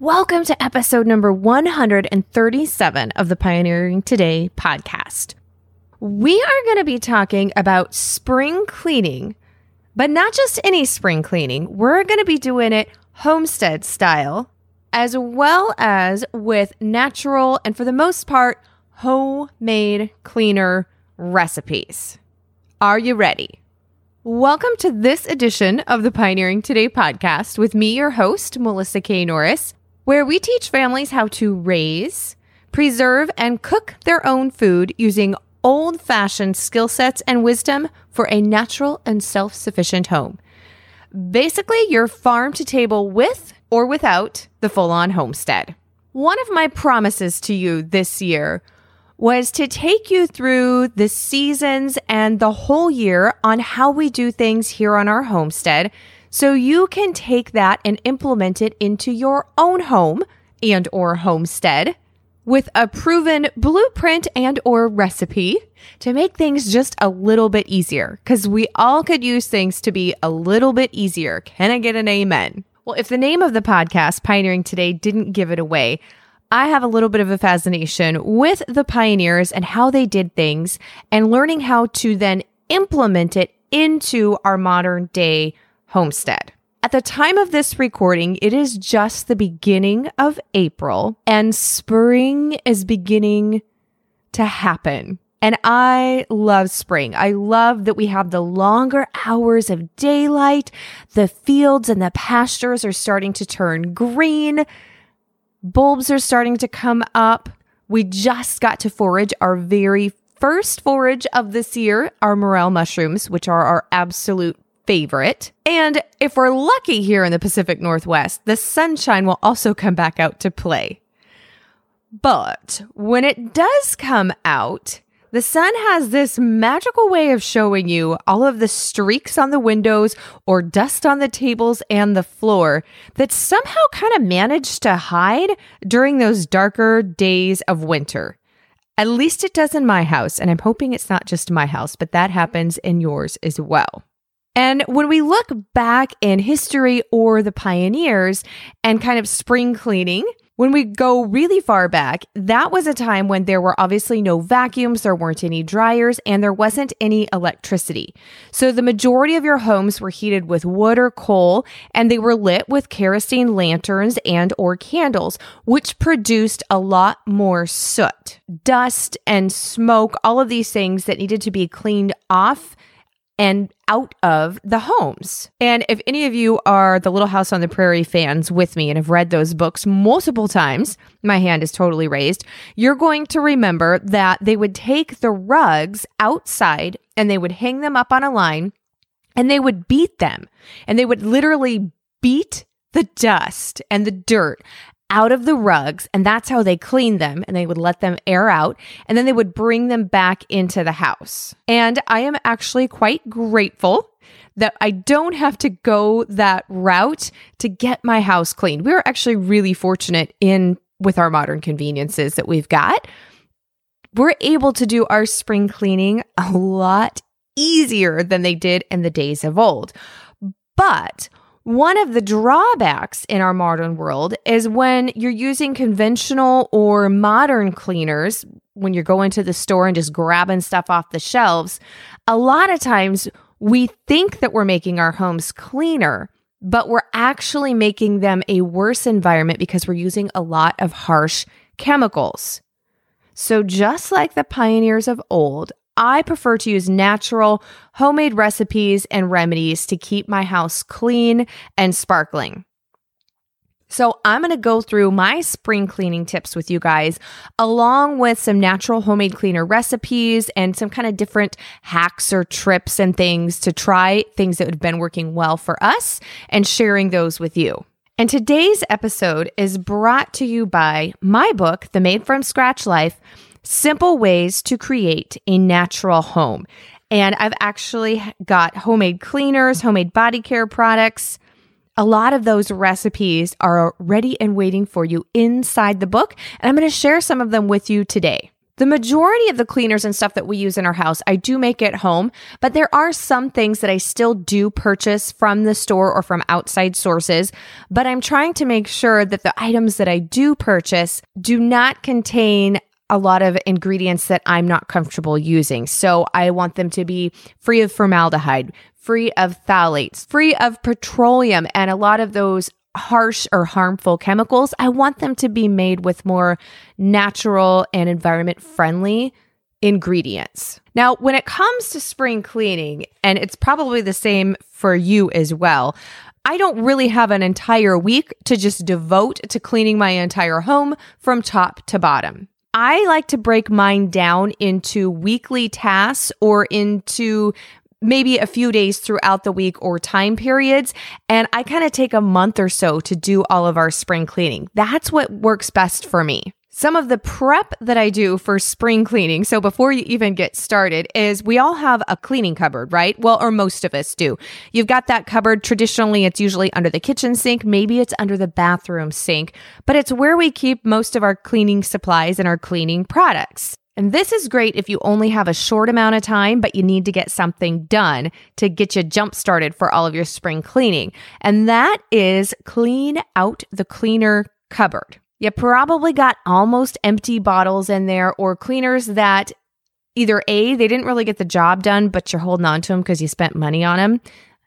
Welcome to episode number 137 of the Pioneering Today podcast. We are going to be talking about spring cleaning, but not just any spring cleaning. We're going to be doing it homestead style, as well as with natural and, for the most part, homemade cleaner recipes. Are you ready? Welcome to this edition of the Pioneering Today podcast with me, your host, Melissa K. Norris, where we teach families how to raise, preserve, and cook their own food using old fashioned skill sets and wisdom for a natural and self sufficient home. Basically, your farm to table with or without the full on homestead. One of my promises to you this year was to take you through the seasons and the whole year on how we do things here on our homestead so you can take that and implement it into your own home and or homestead with a proven blueprint and or recipe to make things just a little bit easier cuz we all could use things to be a little bit easier. Can I get an amen? Well, if the name of the podcast Pioneering Today didn't give it away, I have a little bit of a fascination with the pioneers and how they did things and learning how to then implement it into our modern day homestead. At the time of this recording, it is just the beginning of April and spring is beginning to happen. And I love spring. I love that we have the longer hours of daylight. The fields and the pastures are starting to turn green. Bulbs are starting to come up. We just got to forage our very first forage of this year, our morel mushrooms, which are our absolute favorite. And if we're lucky here in the Pacific Northwest, the sunshine will also come back out to play. But when it does come out, the sun has this magical way of showing you all of the streaks on the windows or dust on the tables and the floor that somehow kind of managed to hide during those darker days of winter. At least it does in my house, and I'm hoping it's not just my house, but that happens in yours as well. And when we look back in history or the pioneers and kind of spring cleaning, when we go really far back, that was a time when there were obviously no vacuums, there weren't any dryers, and there wasn't any electricity. So the majority of your homes were heated with wood or coal, and they were lit with kerosene lanterns and or candles, which produced a lot more soot, dust, and smoke, all of these things that needed to be cleaned off and out of the homes. And if any of you are the Little House on the Prairie fans with me and have read those books multiple times, my hand is totally raised, you're going to remember that they would take the rugs outside and they would hang them up on a line and they would beat them. And they would literally beat the dust and the dirt out of the rugs and that's how they cleaned them and they would let them air out and then they would bring them back into the house. And I am actually quite grateful that I don't have to go that route to get my house cleaned. We're actually really fortunate in with our modern conveniences that we've got. We're able to do our spring cleaning a lot easier than they did in the days of old. But one of the drawbacks in our modern world is when you're using conventional or modern cleaners, when you're going to the store and just grabbing stuff off the shelves, a lot of times we think that we're making our homes cleaner, but we're actually making them a worse environment because we're using a lot of harsh chemicals. So, just like the pioneers of old, I prefer to use natural, homemade recipes and remedies to keep my house clean and sparkling. So, I'm going to go through my spring cleaning tips with you guys, along with some natural homemade cleaner recipes and some kind of different hacks or trips and things to try things that have been working well for us and sharing those with you. And today's episode is brought to you by my book, The Made from Scratch Life simple ways to create a natural home. And I've actually got homemade cleaners, homemade body care products. A lot of those recipes are ready and waiting for you inside the book. And I'm going to share some of them with you today. The majority of the cleaners and stuff that we use in our house, I do make at home, but there are some things that I still do purchase from the store or from outside sources. But I'm trying to make sure that the items that I do purchase do not contain a lot of ingredients that I'm not comfortable using. So I want them to be free of formaldehyde, free of phthalates, free of petroleum, and a lot of those harsh or harmful chemicals. I want them to be made with more natural and environment friendly ingredients. Now, when it comes to spring cleaning, and it's probably the same for you as well, I don't really have an entire week to just devote to cleaning my entire home from top to bottom. I like to break mine down into weekly tasks or into maybe a few days throughout the week or time periods. And I kind of take a month or so to do all of our spring cleaning. That's what works best for me. Some of the prep that I do for spring cleaning, so before you even get started, is we all have a cleaning cupboard, right? Well, or most of us do. You've got that cupboard. Traditionally, it's usually under the kitchen sink. Maybe it's under the bathroom sink, but it's where we keep most of our cleaning supplies and our cleaning products. And this is great if you only have a short amount of time, but you need to get something done to get you jump started for all of your spring cleaning. And that is clean out the cleaner cupboard. You probably got almost empty bottles in there or cleaners that either A, they didn't really get the job done, but you're holding on to them because you spent money on them.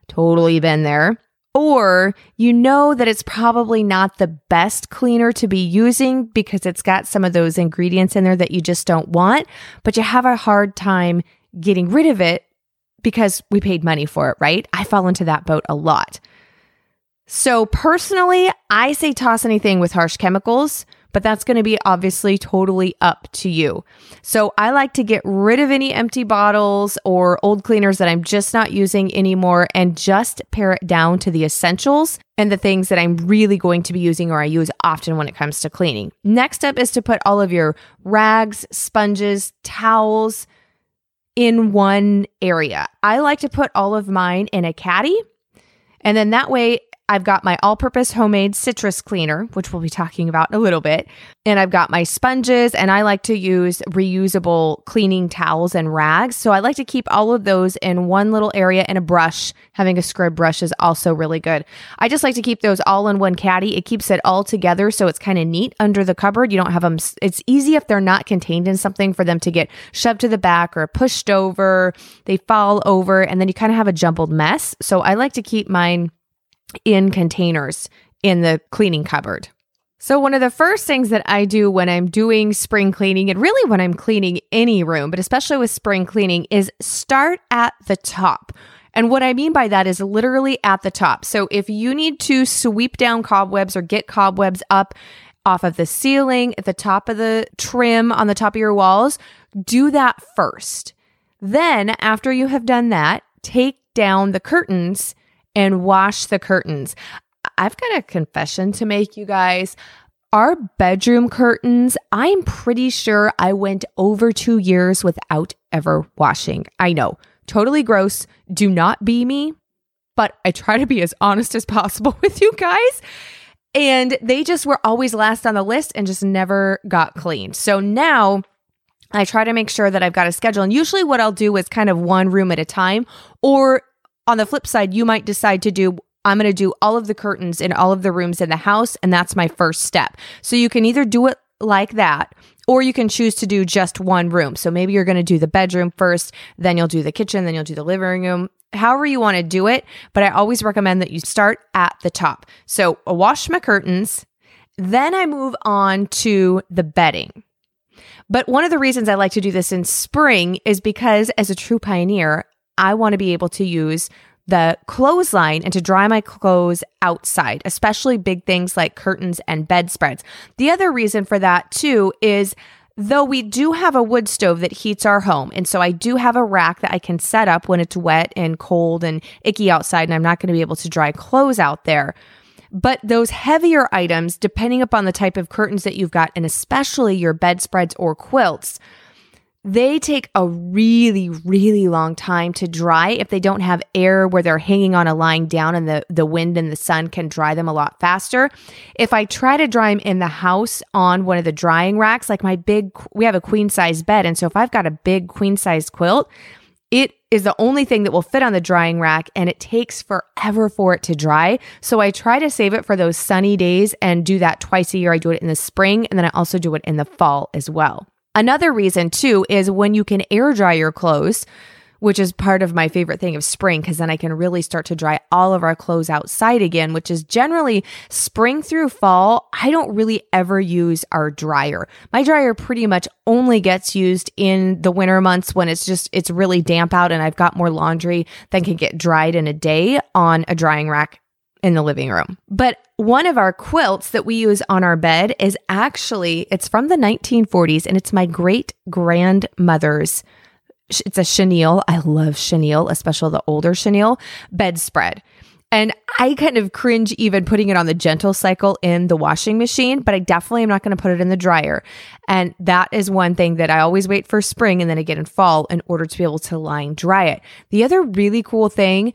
Totally been there or you know that it's probably not the best cleaner to be using because it's got some of those ingredients in there that you just don't want, but you have a hard time getting rid of it because we paid money for it, right? I fall into that boat a lot. So, personally, I say toss anything with harsh chemicals but that's going to be obviously totally up to you. So I like to get rid of any empty bottles or old cleaners that I'm just not using anymore and just pare it down to the essentials and the things that I'm really going to be using or I use often when it comes to cleaning. Next up is to put all of your rags, sponges, towels, in one area. I like to put all of mine in a caddy. And then that way I've got my all purpose homemade citrus cleaner, which we'll be talking about in a little bit. And I've got my sponges, and I like to use reusable cleaning towels and rags. So I like to keep all of those in one little area and a brush. Having a scrub brush is also really good. I just like to keep those all in one caddy. It keeps it all together so it's kind of neat under the cupboard. You don't have them, it's easy if they're not contained in something for them to get shoved to the back or pushed over. They fall over, and then you kind of have a jumbled mess. So I like to keep mine in containers in the cleaning cupboard. So, one of the first things that I do when I'm doing spring cleaning, and really when I'm cleaning any room, but especially with spring cleaning, is start at the top. And what I mean by that is literally at the top. So, if you need to sweep down cobwebs or get cobwebs up off of the ceiling, at the top of the trim on the top of your walls, do that first. Then, after you have done that, take down the curtains and wash the curtains. I've got a confession to make, you guys. Our bedroom curtains, I'm pretty sure I went over two years without ever washing. I know, totally gross. Do not be me, but I try to be as honest as possible with you guys. And they just were always last on the list and just never got cleaned. So now I try to make sure that I've got a schedule. And usually, what I'll do is kind of one room at a time, or on the flip side, you might decide to do I'm going to do all of the curtains in all of the rooms in the house, and that's my first step. So you can either do it like that, or you can choose to do just one room. So maybe you're going to do the bedroom first, then you'll do the kitchen, then you'll do the living room, however you want to do it. But I always recommend that you start at the top. So I wash my curtains, then I move on to the bedding. But one of the reasons I like to do this in spring is because as a true pioneer, I want to be able to use the clothesline and to dry my clothes outside, especially big things like curtains and bedspreads. The other reason for that too is though we do have a wood stove that heats our home. And so I do have a rack that I can set up when it's wet and cold and icky outside and I'm not going to be able to dry clothes out there. But those heavier items, depending upon the type of curtains that you've got, and especially your bedspreads or quilts, they take a really, really long time to dry if they don't have air where they're hanging on a line down and the, the wind and the sun can dry them a lot faster. If I try to dry them in the house on one of the drying racks, like my big, we have a queen size bed. And so if I've got a big queen size quilt, it is the only thing that will fit on the drying rack and it takes forever for it to dry. So I try to save it for those sunny days and do that twice a year. I do it in the spring and then I also do it in the fall as well. Another reason, too, is when you can air dry your clothes, which is part of my favorite thing of spring, because then I can really start to dry all of our clothes outside again, which is generally spring through fall. I don't really ever use our dryer. My dryer pretty much only gets used in the winter months when it's just, it's really damp out and I've got more laundry than can get dried in a day on a drying rack in the living room. But one of our quilts that we use on our bed is actually it's from the 1940s and it's my great grandmother's it's a chenille. I love chenille, especially the older chenille bedspread. And I kind of cringe even putting it on the gentle cycle in the washing machine, but I definitely am not going to put it in the dryer. And that is one thing that I always wait for spring and then again in fall in order to be able to line dry it. The other really cool thing,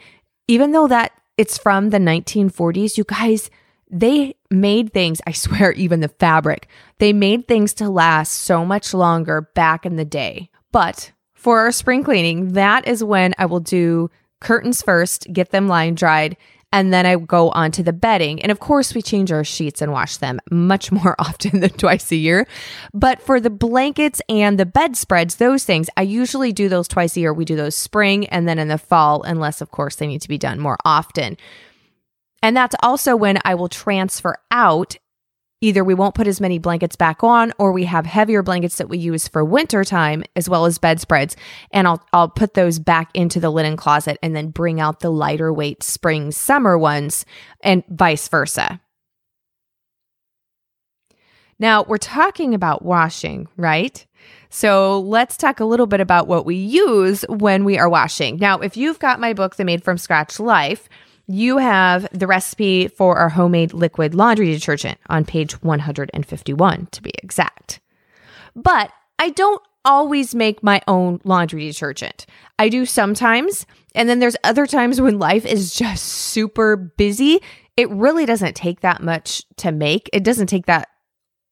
even though that it's from the 1940s. You guys, they made things, I swear, even the fabric, they made things to last so much longer back in the day. But for our spring cleaning, that is when I will do curtains first, get them line dried, and then I go on to the bedding. And of course, we change our sheets and wash them much more often than twice a year. But for the blankets and the bedspreads, those things, I usually do those twice a year. We do those spring and then in the fall, unless, of course, they need to be done more often. And that's also when I will transfer out either we won't put as many blankets back on or we have heavier blankets that we use for winter time as well as bedspreads and I'll I'll put those back into the linen closet and then bring out the lighter weight spring summer ones and vice versa. Now, we're talking about washing, right? So let's talk a little bit about what we use when we are washing. Now, if you've got my book, The Made from Scratch Life, you have the recipe for our homemade liquid laundry detergent on page 151 to be exact. But I don't always make my own laundry detergent. I do sometimes, and then there's other times when life is just super busy. It really doesn't take that much to make. It doesn't take that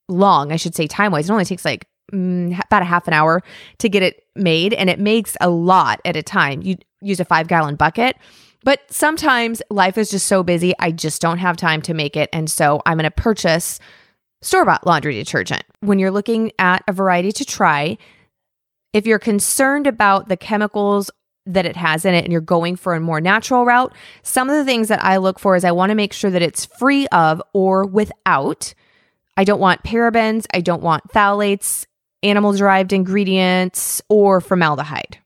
long, I should say, time wise. It only takes like mm, about a half an hour to get it made, and it makes a lot at a time. You use a five gallon bucket. But sometimes life is just so busy, I just don't have time to make it. And so I'm going to purchase store bought laundry detergent. When you're looking at a variety to try, if you're concerned about the chemicals that it has in it and you're going for a more natural route, some of the things that I look for is I want to make sure that it's free of or without. I don't want parabens, I don't want phthalates, animal derived ingredients, or formaldehyde.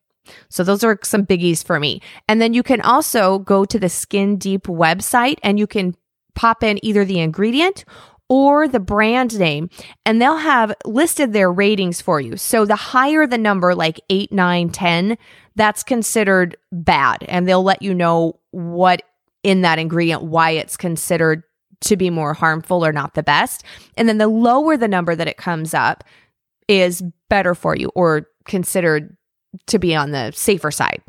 So those are some biggies for me. And then you can also go to the Skin Deep website and you can pop in either the ingredient or the brand name, and they'll have listed their ratings for you. So the higher the number, like 8, 9, 10, that's considered bad. And they'll let you know what in that ingredient, why it's considered to be more harmful or not the best. And then the lower the number that it comes up is better for you or considered to be on the safer side.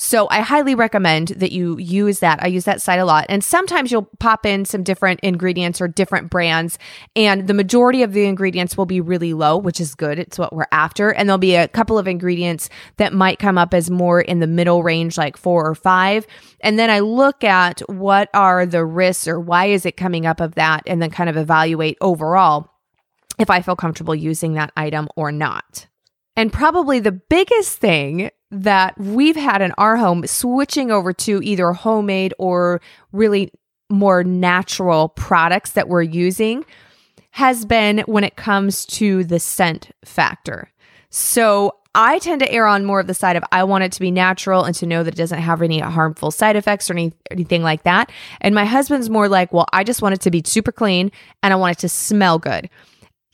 So I highly recommend that you use that. I use that site a lot. And sometimes you'll pop in some different ingredients or different brands, and the majority of the ingredients will be really low, which is good. It's what we're after. And there'll be a couple of ingredients that might come up as more in the middle range, like four or five. And then I look at what are the risks or why is it coming up of that, and then kind of evaluate overall if I feel comfortable using that item or not. And probably the biggest thing that we've had in our home switching over to either homemade or really more natural products that we're using has been when it comes to the scent factor. So I tend to err on more of the side of I want it to be natural and to know that it doesn't have any harmful side effects or any, anything like that. And my husband's more like, well, I just want it to be super clean and I want it to smell good.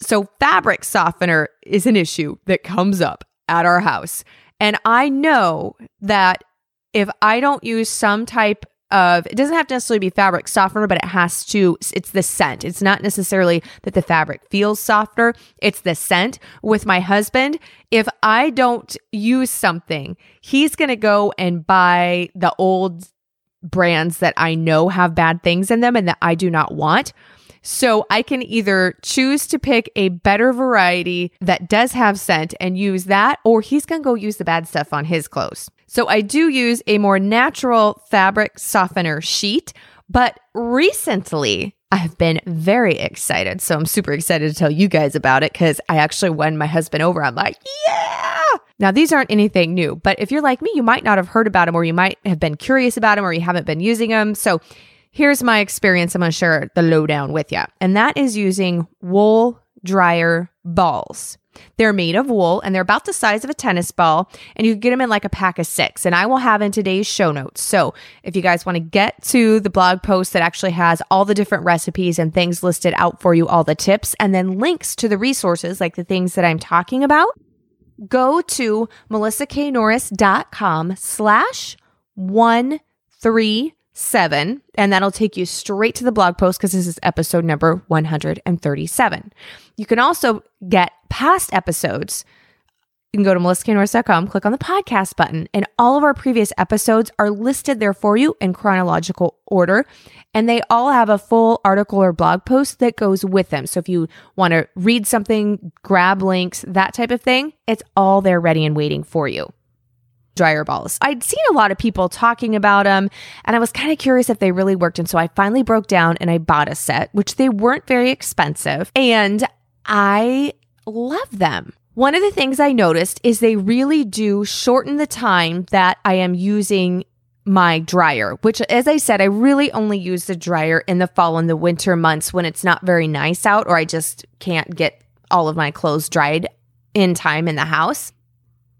So, fabric softener is an issue that comes up at our house. And I know that if I don't use some type of it doesn't have to necessarily be fabric softener, but it has to, it's the scent. It's not necessarily that the fabric feels softer, it's the scent. With my husband, if I don't use something, he's going to go and buy the old brands that I know have bad things in them and that I do not want. So I can either choose to pick a better variety that does have scent and use that, or he's going to go use the bad stuff on his clothes. So I do use a more natural fabric softener sheet, but recently I've been very excited. So I'm super excited to tell you guys about it because I actually won my husband over. I'm like, yeah. Now, these aren't anything new, but if you're like me, you might not have heard about them or you might have been curious about them or you haven't been using them. So Here's my experience. I'm going to share the lowdown with you. And that is using wool dryer balls. They're made of wool and they're about the size of a tennis ball, and you can get them in like a pack of six. And I will have in today's show notes. So if you guys want to get to the blog post that actually has all the different recipes and things listed out for you, all the tips, and then links to the resources like the things that I'm talking about, go to melissaknorris.com slash one three seven, and that'll take you straight to the blog post because this is episode number 137. You can also get past episodes. You can go to melissaknorris.com, click on the podcast button, and all of our previous episodes are listed there for you in chronological order. And they all have a full article or blog post that goes with them. So if you want to read something, grab links, that type of thing, it's all there ready and waiting for you dryer balls. I'd seen a lot of people talking about them and I was kind of curious if they really worked. And so I finally broke down and I bought a set, which they weren't very expensive. And I love them. One of the things I noticed is they really do shorten the time that I am using my dryer, which, as I said, I really only use the dryer in the fall and the winter months when it's not very nice out or I just can't get all of my clothes dried in time in the house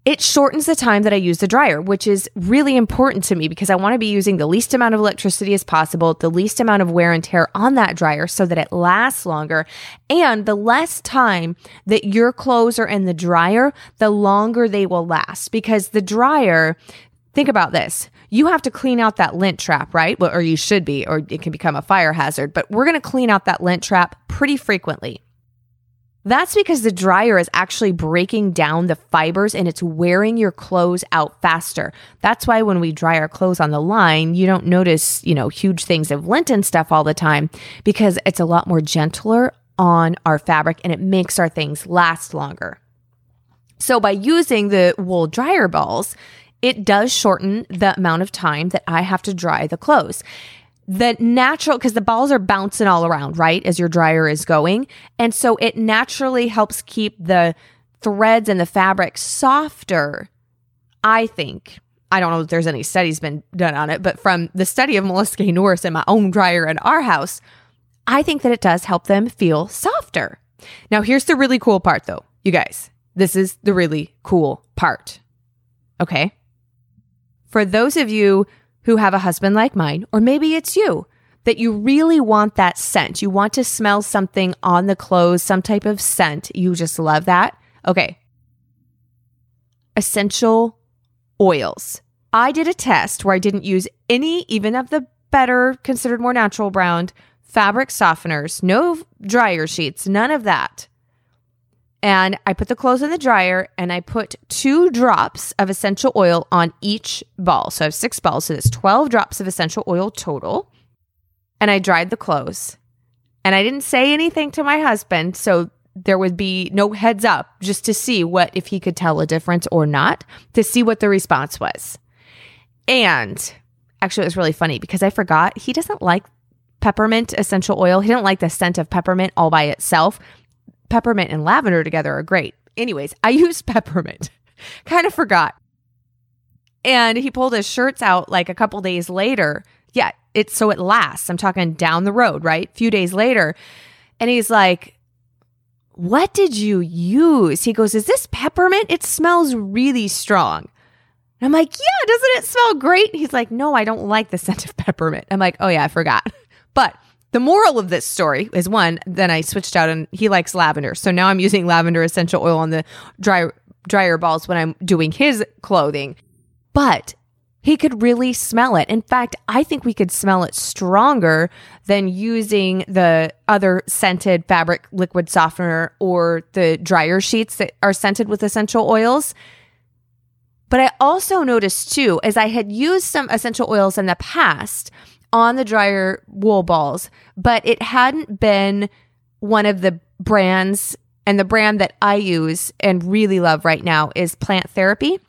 it shortens the time that I use the dryer, which is really important to me because I want to be using the least amount of electricity as possible, the least amount of wear and tear on that dryer so that it lasts longer. And the less time that your clothes are in the dryer, the longer they will last because the dryer, think about this. You have to clean out that lint trap, right? Or you should be, or it can become a fire hazard. But we're going to clean out that lint trap pretty frequently. That's because the dryer is actually breaking down the fibers and it's wearing your clothes out faster. That's why when we dry our clothes on the line, you don't notice, you know, huge things of lint and stuff all the time because it's a lot more gentler on our fabric and it makes our things last longer. So by using the wool dryer balls, it does shorten the amount of time that I have to dry the clothes the natural because the balls are bouncing all around right as your dryer is going. And so it naturally helps keep the threads and the fabric softer i think. I don't know if there's any studies been done on it but from the study of melissa k norris and my own dryer in our house i think that it does help them feel softer. Now here's the really cool part though. You guys this is the really cool part okay? For those of you who have a husband like mine, or maybe it's you that you really want that scent. You want to smell something on the clothes, some type of scent. You just love that. Okay. Essential oils. I did a test where I didn't use any, even of the better, considered more natural brand fabric softeners, no dryer sheets, none of that. And I put the clothes in the dryer and I put two drops of essential oil on each ball. So I have six balls. So there's 12 drops of essential oil total. And I dried the clothes. And I didn't say anything to my husband. So there would be no heads up just to see what, if he could tell a difference or not, to see what the response was. And actually, it was really funny because I forgot he doesn't like peppermint essential oil. He didn't like the scent of peppermint all by itself peppermint and lavender together are great. Anyways, I used peppermint. kind of forgot. And he pulled his shirts out like a couple days later. Yeah, it's so it lasts. I'm talking down the road, right? A few days later. And he's like, What did you use? He goes, Is this peppermint? It smells really strong. And I'm like, Yeah, doesn't it smell great? He's like, No, I don't like the scent of peppermint. I'm like, Oh, yeah, I forgot. But the moral of this story is one, then I switched out and he likes lavender. So now I'm using lavender essential oil on the dry, dryer balls when I'm doing his clothing. But he could really smell it. In fact, I think we could smell it stronger than using the other scented fabric liquid softener or the dryer sheets that are scented with essential oils. But I also noticed too, as I had used some essential oils in the past on the dryer wool balls, but it hadn't been one of the brands and the brand that I use and really love right now is Plant Therapy.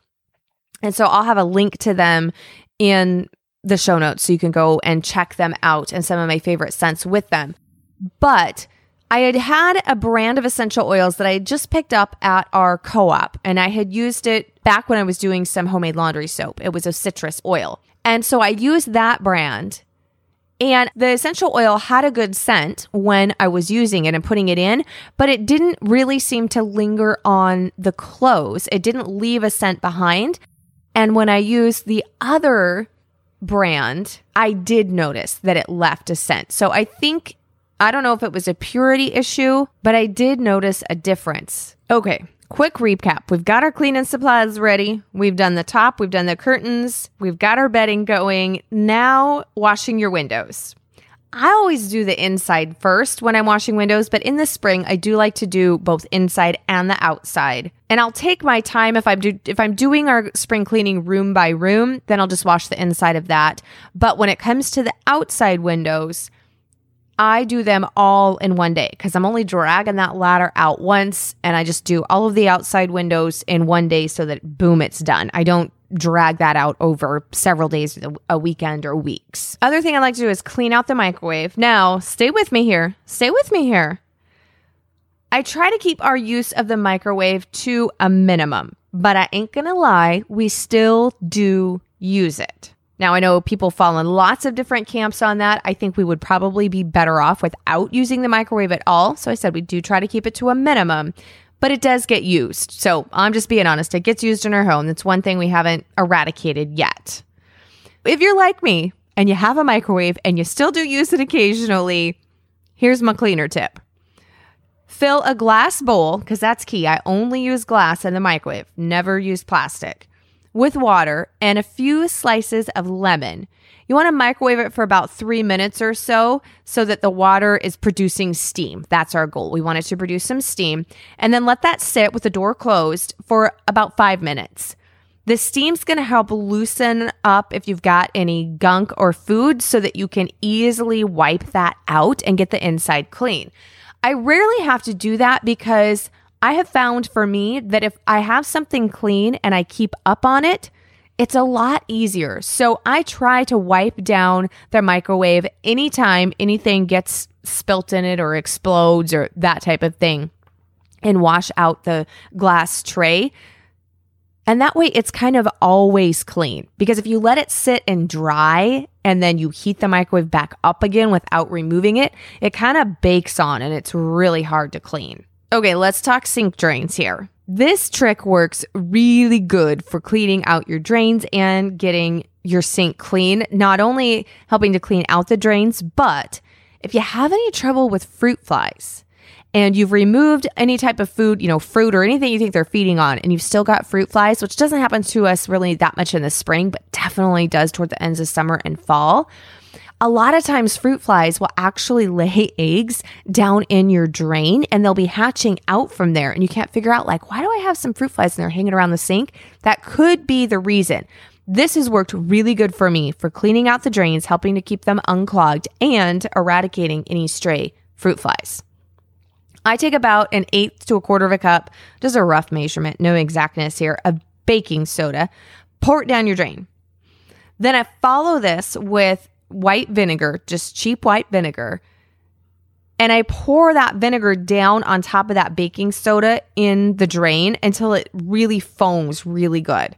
And so I'll have a link to them in the show notes so you can go and check them out and some of my favorite scents with them. But I had had a brand of essential oils that I had just picked up at our co op, and I had used it back when I was doing some homemade laundry soap. It was a citrus oil. And so I used that brand and the essential oil had a good scent when I was using it and putting it in, but it didn't really seem to linger on the clothes. It didn't leave a scent behind. And when I used the other brand, I did notice that it left a scent. So I think, I don't know if it was a purity issue, but I did notice a difference. Okay, quick recap. We've got our cleaning supplies ready. We've done the top, we've done the curtains, we've got our bedding going. Now, washing your windows. I always do the inside first when I'm washing windows, but in the spring I do like to do both inside and the outside. And I'll take my time if I'm do, if I'm doing our spring cleaning room by room, then I'll just wash the inside of that. But when it comes to the outside windows, I do them all in one day because I'm only dragging that ladder out once and I just do all of the outside windows in one day so that boom, it's done. I don't drag that out over several days, a weekend, or weeks. Other thing I like to do is clean out the microwave. Now, stay with me here. Stay with me here. I try to keep our use of the microwave to a minimum, but I ain't gonna lie, we still do use it. Now, I know people fall in lots of different camps on that. I think we would probably be better off without using the microwave at all. So I said we do try to keep it to a minimum, but it does get used. So I'm just being honest, it gets used in our home. That's one thing we haven't eradicated yet. If you're like me and you have a microwave and you still do use it occasionally, here's my cleaner tip. Fill a glass bowl, because that's key. I only use glass in the microwave, never use plastic with water and a few slices of lemon. You want to microwave it for about three minutes or so so that the water is producing steam. That's our goal. We want it to produce some steam. And then let that sit with the door closed for about five minutes. The steam's going to help loosen up if you've got any gunk or food so that you can easily wipe that out and get the inside clean. I rarely have to do that because I have found for me that if I have something clean and I keep up on it, it's a lot easier. So I try to wipe down the microwave anytime anything gets spilt in it or explodes or that type of thing and wash out the glass tray. And that way it's kind of always clean because if you let it sit and dry and then you heat the microwave back up again without removing it, it kind of bakes on and it's really hard to clean. Okay, let's talk sink drains here. This trick works really good for cleaning out your drains and getting your sink clean, not only helping to clean out the drains, but if you have any trouble with fruit flies and you've removed any type of food, you know, fruit or anything you think they're feeding on, and you've still got fruit flies, which doesn't happen to us really that much in the spring, but definitely does toward the ends of summer and fall a lot of times fruit flies will actually lay eggs down in your drain and they'll be hatching out from there. And you can't figure out, like, why do I have some fruit flies and they're hanging around the sink? That could be the reason. This has worked really good for me for cleaning out the drains, helping to keep them unclogged, and eradicating any stray fruit flies. I take about an eighth to a quarter of a cup, just a rough measurement, no exactness here, of baking soda. Pour it down your drain. Then I follow this with white vinegar, just cheap white vinegar. And I pour that vinegar down on top of that baking soda in the drain until it really foams really good.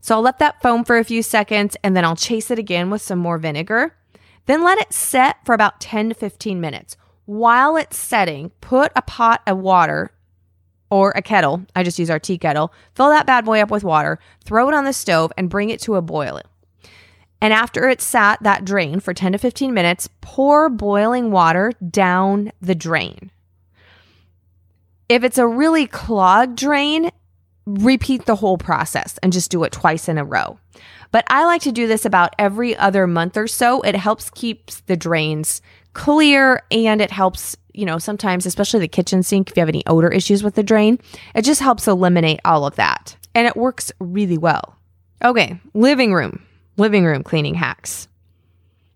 So I'll let that foam for a few seconds and then I'll chase it again with some more vinegar. Then let it set for about 10 to 15 minutes. While it's setting, put a pot of water or a kettle. I just use our tea kettle. Fill that bad boy up with water, throw it on the stove, and bring it to a boil. And after it sat that drain for 10 to 15 minutes, pour boiling water down the drain. If it's a really clogged drain, repeat the whole process and just do it twice in a row. But I like to do this about every other month or so. It helps keep the drains clear and it helps, you know, sometimes, especially the kitchen sink, if you have any odor issues with the drain, it just helps eliminate all of that. And it works really well. Okay, living room, living room cleaning hacks.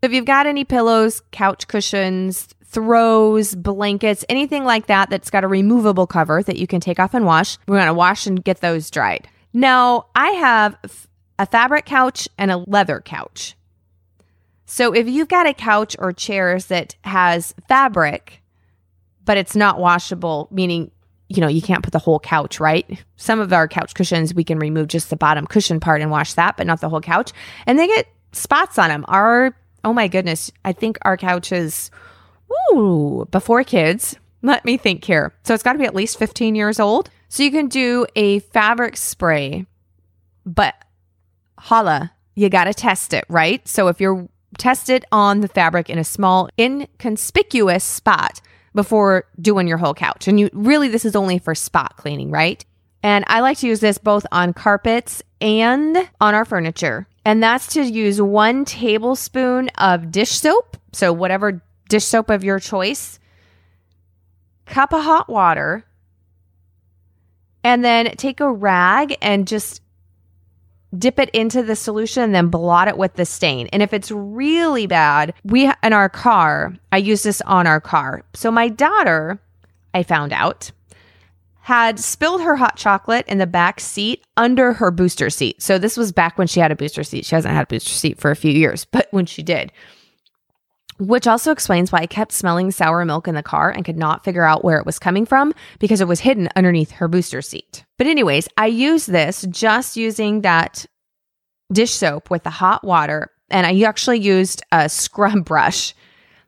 If you've got any pillows, couch cushions, throws, blankets, anything like that that's got a removable cover that you can take off and wash, we're going to wash and get those dried. Now, I have a fabric couch and a leather couch. So if you've got a couch or chairs that has fabric, but it's not washable, meaning, you know, you can't put the whole couch, right? Some of our couch cushions, we can remove just the bottom cushion part and wash that, but not the whole couch. And they get spots on them. Our, oh my goodness, I think our couches, ooh, before kids, let me think here. So it's got to be at least 15 years old. So you can do a fabric spray, but holla, you got to test it, right? So if you're Test it on the fabric in a small, inconspicuous spot before doing your whole couch. And you really, this is only for spot cleaning, right? And I like to use this both on carpets and on our furniture. And that's to use one tablespoon of dish soap. So, whatever dish soap of your choice, cup of hot water, and then take a rag and just dip it into the solution and then blot it with the stain. And if it's really bad, we in our car, I use this on our car. So my daughter, I found out, had spilled her hot chocolate in the back seat under her booster seat. So this was back when she had a booster seat. She hasn't had a booster seat for a few years, but when she did, which also explains why I kept smelling sour milk in the car and could not figure out where it was coming from because it was hidden underneath her booster seat. But, anyways, I used this just using that dish soap with the hot water, and I actually used a scrub brush,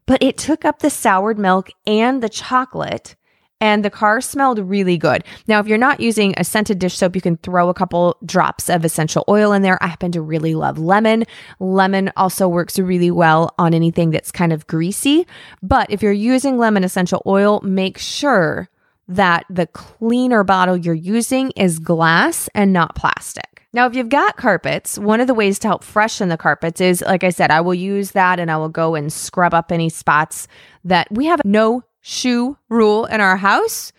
but it took up the soured milk and the chocolate and the car smelled really good. Now, if you're not using a scented dish soap, you can throw a couple drops of essential oil in there. I happen to really love lemon. Lemon also works really well on anything that's kind of greasy. But if you're using lemon essential oil, make sure that the cleaner bottle you're using is glass and not plastic. Now, if you've got carpets, one of the ways to help freshen the carpets is, like I said, I will use that and I will go and scrub up any spots that we have no shoe rule in our house.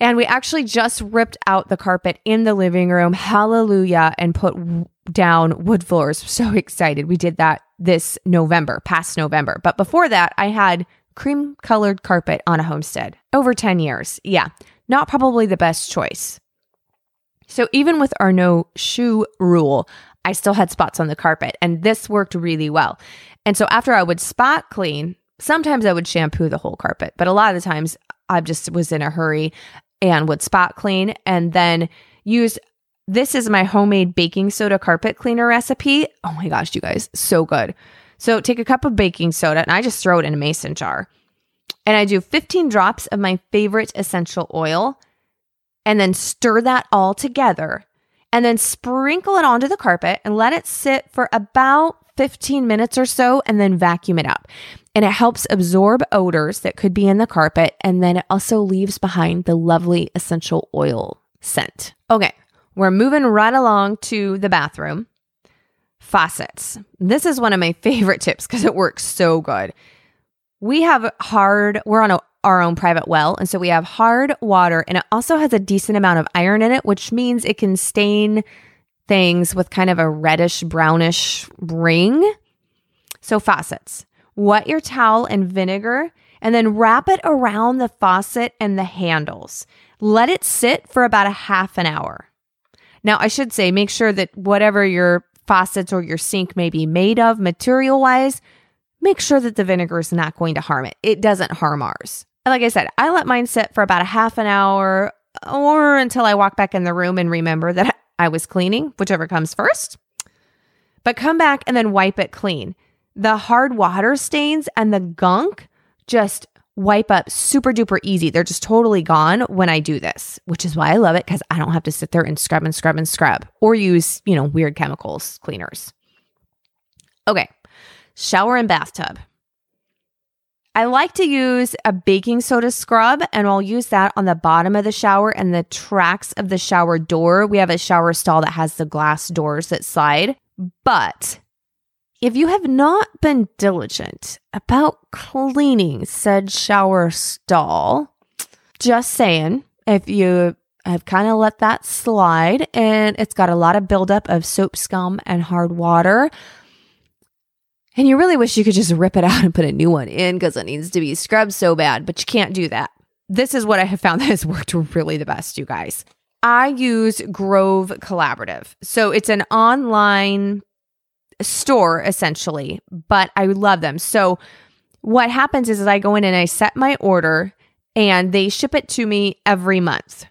And we actually just ripped out the carpet in the living room. Hallelujah. And put down wood floors. So excited. We did that this November, past November. But before that, I had cream colored carpet on a homestead over 10 years. Yeah, not probably the best choice. So even with our no shoe rule, I still had spots on the carpet and this worked really well. And so after I would spot clean, Sometimes I would shampoo the whole carpet, but a lot of the times I just was in a hurry and would spot clean and then use this is my homemade baking soda carpet cleaner recipe. Oh my gosh, you guys, so good. So take a cup of baking soda and I just throw it in a mason jar. And I do 15 drops of my favorite essential oil and then stir that all together and then sprinkle it onto the carpet and let it sit for about 15 minutes or so and then vacuum it up. And it helps absorb odors that could be in the carpet. And then it also leaves behind the lovely essential oil scent. Okay, we're moving right along to the bathroom. Faucets. This is one of my favorite tips because it works so good. We have hard, we're on a, our own private well. And so we have hard water and it also has a decent amount of iron in it, which means it can stain things with kind of a reddish brownish ring. So, faucets. Wet your towel in vinegar and then wrap it around the faucet and the handles. Let it sit for about a half an hour. Now, I should say, make sure that whatever your faucets or your sink may be made of material wise, make sure that the vinegar is not going to harm it. It doesn't harm ours. Like I said, I let mine sit for about a half an hour or until I walk back in the room and remember that I was cleaning, whichever comes first. But come back and then wipe it clean. The hard water stains and the gunk just wipe up super duper easy. They're just totally gone when I do this, which is why I love it because I don't have to sit there and scrub and scrub and scrub or use, you know, weird chemicals cleaners. Okay, shower and bathtub. I like to use a baking soda scrub and I'll use that on the bottom of the shower and the tracks of the shower door. We have a shower stall that has the glass doors that slide. But if you have not been diligent about cleaning said shower stall, just saying, if you have kind of let that slide and it's got a lot of buildup of soap scum and hard water, and you really wish you could just rip it out and put a new one in because it needs to be scrubbed so bad, but you can't do that. This is what I have found that has worked really the best, you guys. I use Grove Collaborative. So it's an online store essentially, but I love them. So what happens is, is I go in and I set my order and they ship it to me every month.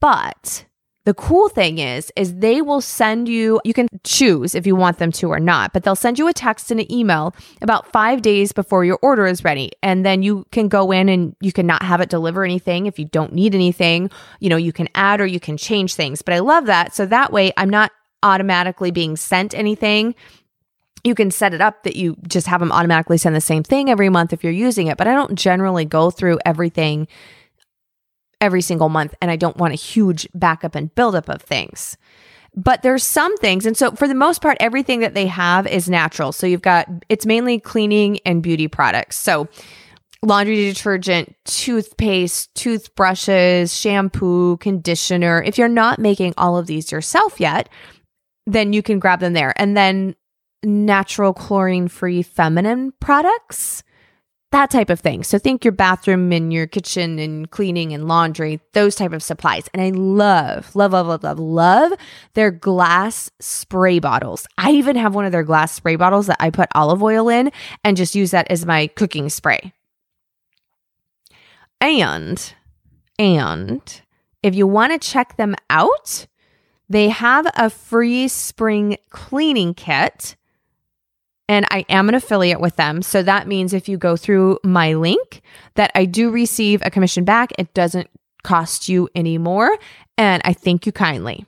But the cool thing is, is they will send you, you can choose if you want them to or not, but they'll send you a text and an email about five days before your order is ready. And then you can go in and you can not have it deliver anything if you don't need anything. You know, you can add or you can change things. But I love that. So that way I'm not automatically being sent anything you can set it up that you just have them automatically send the same thing every month if you're using it. But I don't generally go through everything every single month and I don't want a huge backup and buildup of things. But there's some things. And so for the most part, everything that they have is natural. So you've got, it's mainly cleaning and beauty products. So laundry detergent, toothpaste, toothbrushes, shampoo, conditioner. If you're not making all of these yourself yet, then you can grab them there. And then natural chlorine free feminine products that type of thing. So think your bathroom and your kitchen and cleaning and laundry, those type of supplies. And I love, love, love, love, love, love their glass spray bottles. I even have one of their glass spray bottles that I put olive oil in and just use that as my cooking spray. And, and if you want to check them out, they have a free spring cleaning kit and I am an affiliate with them. So that means if you go through my link that I do receive a commission back, it doesn't cost you any more. And I thank you kindly.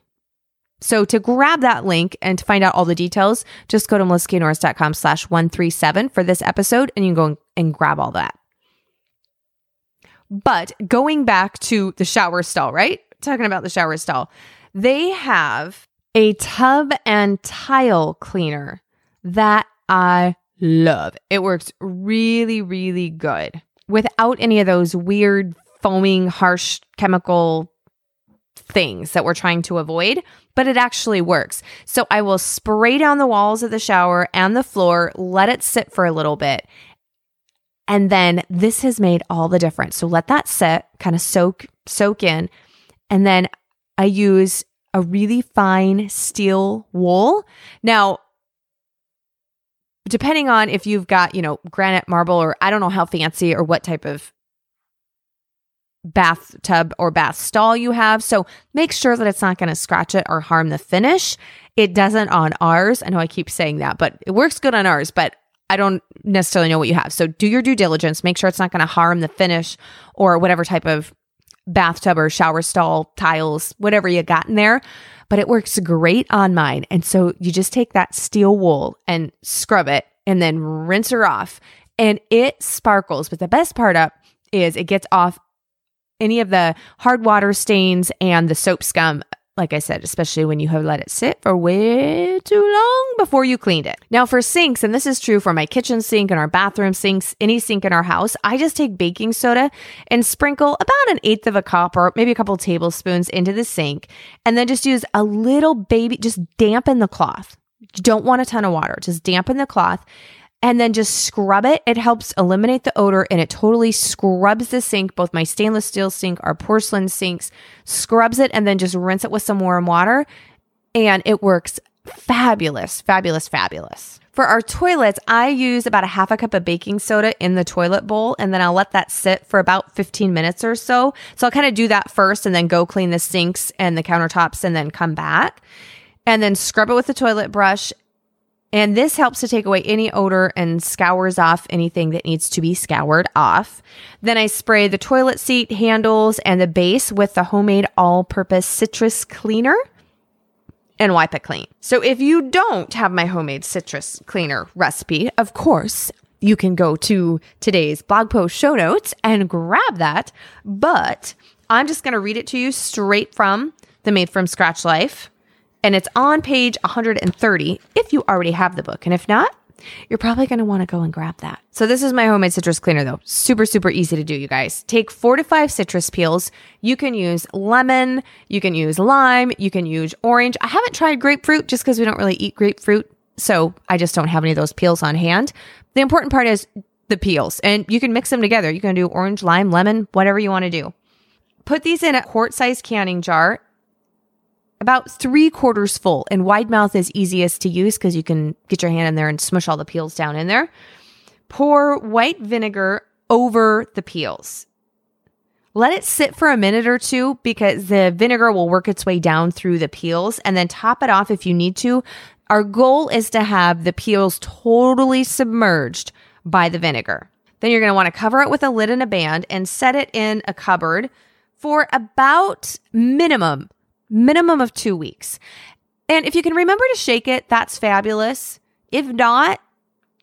So to grab that link and to find out all the details, just go to melissaknorris.com slash 137 for this episode and you can go and grab all that. But going back to the shower stall, right? Talking about the shower stall, they have a tub and tile cleaner that I love. It works really, really good without any of those weird foaming, harsh chemical things that we're trying to avoid, but it actually works. So I will spray down the walls of the shower and the floor, let it sit for a little bit. And then this has made all the difference. So let that sit, kind of soak soak in. And then I use a really fine steel wool. Now, depending on if you've got, you know, granite marble or I don't know how fancy or what type of bathtub or bath stall you have. So make sure that it's not going to scratch it or harm the finish. It doesn't on ours. I know I keep saying that, but it works good on ours, but I don't necessarily know what you have. So do your due diligence. Make sure it's not going to harm the finish or whatever type of bathtub or shower stall tiles, whatever you got in there but it works great on mine. And so you just take that steel wool and scrub it and then rinse her off and it sparkles. But the best part up is it gets off any of the hard water stains and the soap scum like I said, especially when you have let it sit for way too long before you cleaned it. Now, for sinks, and this is true for my kitchen sink and our bathroom sinks, any sink in our house, I just take baking soda and sprinkle about an eighth of a cup or maybe a couple tablespoons into the sink, and then just use a little baby, just dampen the cloth. You don't want a ton of water, just dampen the cloth and then just scrub it. It helps eliminate the odor and it totally scrubs the sink, both my stainless steel sink, our porcelain sinks, scrubs it and then just rinse it with some warm water. And it works fabulous, fabulous, fabulous. For our toilets, I use about a half a cup of baking soda in the toilet bowl and then I'll let that sit for about 15 minutes or so. So I'll kind of do that first and then go clean the sinks and the countertops and then come back and then scrub it with the toilet brush and this helps to take away any odor and scours off anything that needs to be scoured off. Then I spray the toilet seat handles and the base with the homemade all purpose citrus cleaner and wipe it clean. So if you don't have my homemade citrus cleaner recipe, of course, you can go to today's blog post show notes and grab that. But I'm just going to read it to you straight from the Made from Scratch Life. And it's on page 130 if you already have the book. And if not, you're probably going to want to go and grab that. So this is my homemade citrus cleaner though. Super, super easy to do, you guys. Take four to five citrus peels. You can use lemon, you can use lime, you can use orange. I haven't tried grapefruit just because we don't really eat grapefruit. So I just don't have any of those peels on hand. The important part is the peels and you can mix them together. You can do orange, lime, lemon, whatever you want to do. Put these in a quart sized canning jar about three quarters full. And wide mouth is easiest to use because you can get your hand in there and smush all the peels down in there. Pour white vinegar over the peels. Let it sit for a minute or two because the vinegar will work its way down through the peels and then top it off if you need to. Our goal is to have the peels totally submerged by the vinegar. Then you're going to want to cover it with a lid and a band and set it in a cupboard for about minimum minimum of two weeks. And if you can remember to shake it, that's fabulous. If not,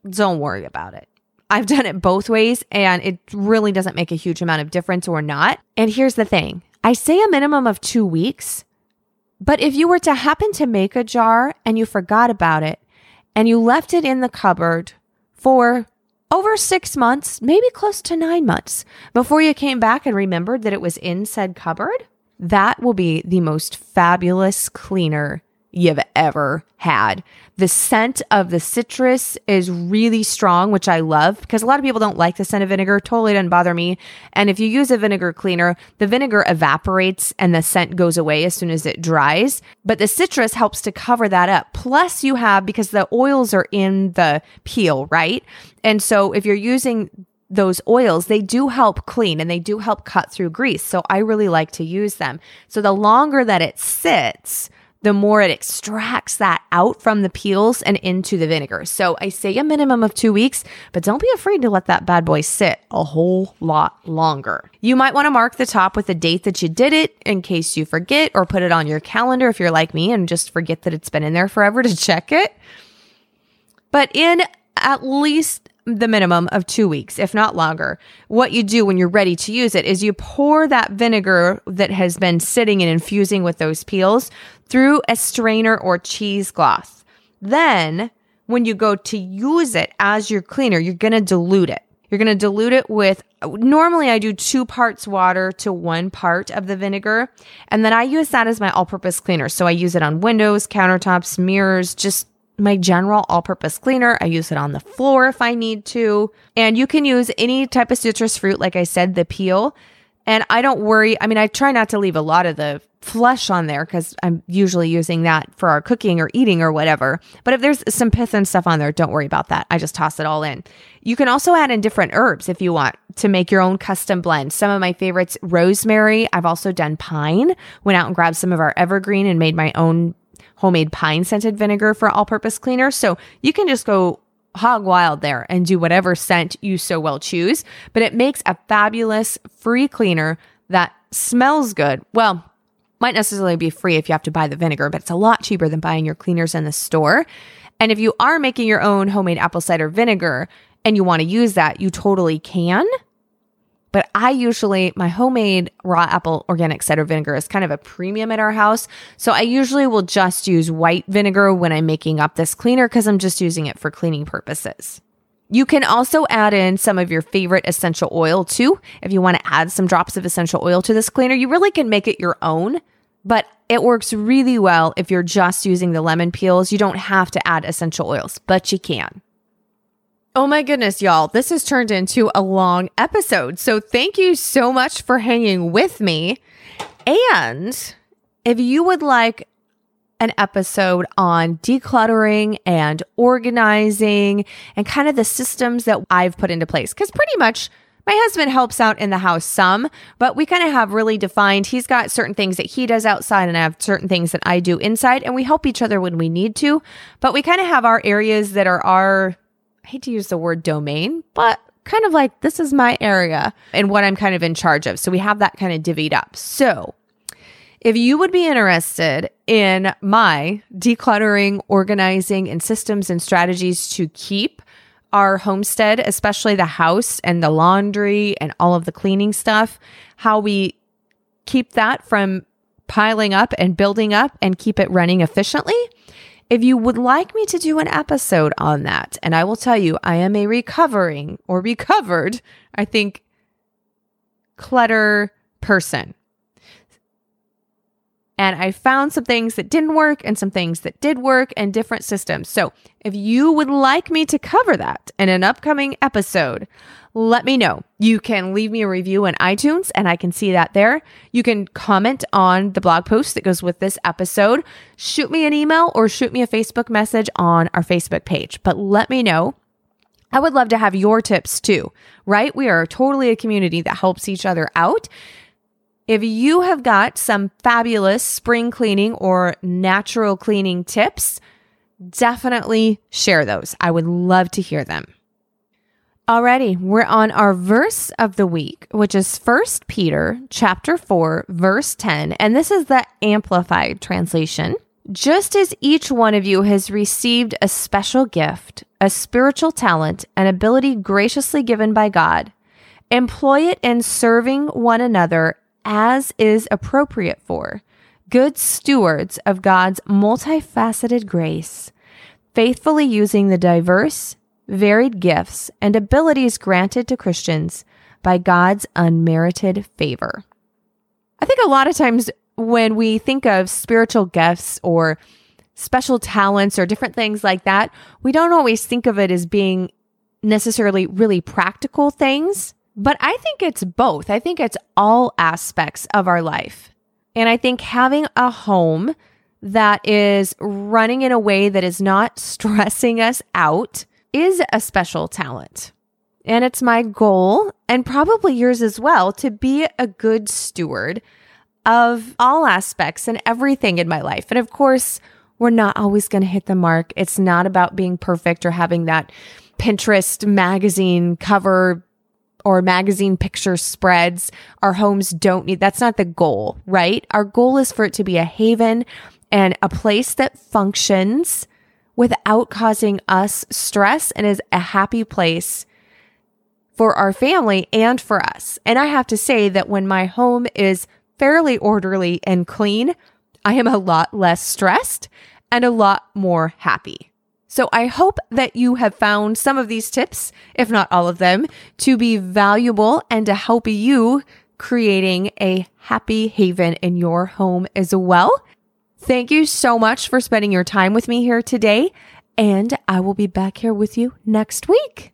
don't worry about it. I've done it both ways and it really doesn't make a huge amount of difference or not. And here's the thing I say a minimum of two weeks, but if you were to happen to make a jar and you forgot about it and you left it in the cupboard for over six months, maybe close to nine months, before you came back and remembered that it was in said cupboard, that will be the most fabulous cleaner you've ever had. The scent of the citrus is really strong, which I love because a lot of people don't like the scent of vinegar. Totally doesn't bother me. And if you use a vinegar cleaner, the vinegar evaporates and the scent goes away as soon as it dries. But the citrus helps to cover that up. Plus, you have because the oils are in the peel, right? And so if you're using those oils, they do help clean and they do help cut through grease. So I really like to use them. So the longer that it sits, the more it extracts that out from the peels and into the vinegar. So I say a minimum of two weeks, but don't be afraid to let that bad boy sit a whole lot longer. You might want to mark the top with the date that you did it in case you forget, or put it on your calendar if you're like me and just forget that it's been in there forever to check it. But in at least the minimum of two weeks, if not longer. What you do when you're ready to use it is you pour that vinegar that has been sitting and infusing with those peels through a strainer or cheesecloth. Then, when you go to use it as your cleaner, you're going to dilute it. You're going to dilute it with, normally I do two parts water to one part of the vinegar. And then I use that as my all purpose cleaner. So I use it on windows, countertops, mirrors, just my general all purpose cleaner. I use it on the floor if I need to. And you can use any type of citrus fruit, like I said, the peel. And I don't worry. I mean, I try not to leave a lot of the flesh on there because I'm usually using that for our cooking or eating or whatever. But if there's some pith and stuff on there, don't worry about that. I just toss it all in. You can also add in different herbs if you want to make your own custom blend. Some of my favorites, rosemary. I've also done pine. Went out and grabbed some of our evergreen and made my own homemade pine scented vinegar for all purpose cleaner. So you can just go hog wild there and do whatever scent you so well choose. But it makes a fabulous free cleaner that smells good. Well, might necessarily be free if you have to buy the vinegar, but it's a lot cheaper than buying your cleaners in the store. And if you are making your own homemade apple cider vinegar and you want to use that, you totally can. But I usually, my homemade raw apple organic cider vinegar is kind of a premium at our house. So I usually will just use white vinegar when I'm making up this cleaner because I'm just using it for cleaning purposes. You can also add in some of your favorite essential oil too. If you want to add some drops of essential oil to this cleaner, you really can make it your own, but it works really well if you're just using the lemon peels. You don't have to add essential oils, but you can. Oh my goodness, y'all. This has turned into a long episode. So thank you so much for hanging with me. And if you would like an episode on decluttering and organizing and kind of the systems that I've put into place, because pretty much my husband helps out in the house some, but we kind of have really defined. He's got certain things that he does outside, and I have certain things that I do inside, and we help each other when we need to. But we kind of have our areas that are our I hate to use the word domain, but kind of like this is my area and what I'm kind of in charge of. So we have that kind of divvied up. So if you would be interested in my decluttering, organizing, and systems and strategies to keep our homestead, especially the house and the laundry and all of the cleaning stuff, how we keep that from piling up and building up and keep it running efficiently. If you would like me to do an episode on that, and I will tell you, I am a recovering or recovered, I think, clutter person. And I found some things that didn't work and some things that did work and different systems. So if you would like me to cover that in an upcoming episode, let me know. You can leave me a review on iTunes and I can see that there. You can comment on the blog post that goes with this episode. Shoot me an email or shoot me a Facebook message on our Facebook page. But let me know. I would love to have your tips too, right? We are totally a community that helps each other out. If you have got some fabulous spring cleaning or natural cleaning tips, definitely share those. I would love to hear them. Alrighty, we're on our verse of the week, which is 1 Peter chapter 4, verse 10, and this is the amplified translation. Just as each one of you has received a special gift, a spiritual talent, an ability graciously given by God, employ it in serving one another as is appropriate for good stewards of God's multifaceted grace, faithfully using the diverse, varied gifts and abilities granted to Christians by God's unmerited favor. I think a lot of times when we think of spiritual gifts or special talents or different things like that, we don't always think of it as being necessarily really practical things. But I think it's both. I think it's all aspects of our life. And I think having a home that is running in a way that is not stressing us out is a special talent. And it's my goal, and probably yours as well, to be a good steward of all aspects and everything in my life. And of course, we're not always going to hit the mark. It's not about being perfect or having that Pinterest magazine cover or magazine picture spreads. Our homes don't need, that's not the goal, right? Our goal is for it to be a haven and a place that functions without causing us stress and is a happy place for our family and for us. And I have to say that when my home is fairly orderly and clean, I am a lot less stressed and a lot more happy. So I hope that you have found some of these tips, if not all of them, to be valuable and to help you creating a happy haven in your home as well. Thank you so much for spending your time with me here today, and I will be back here with you next week.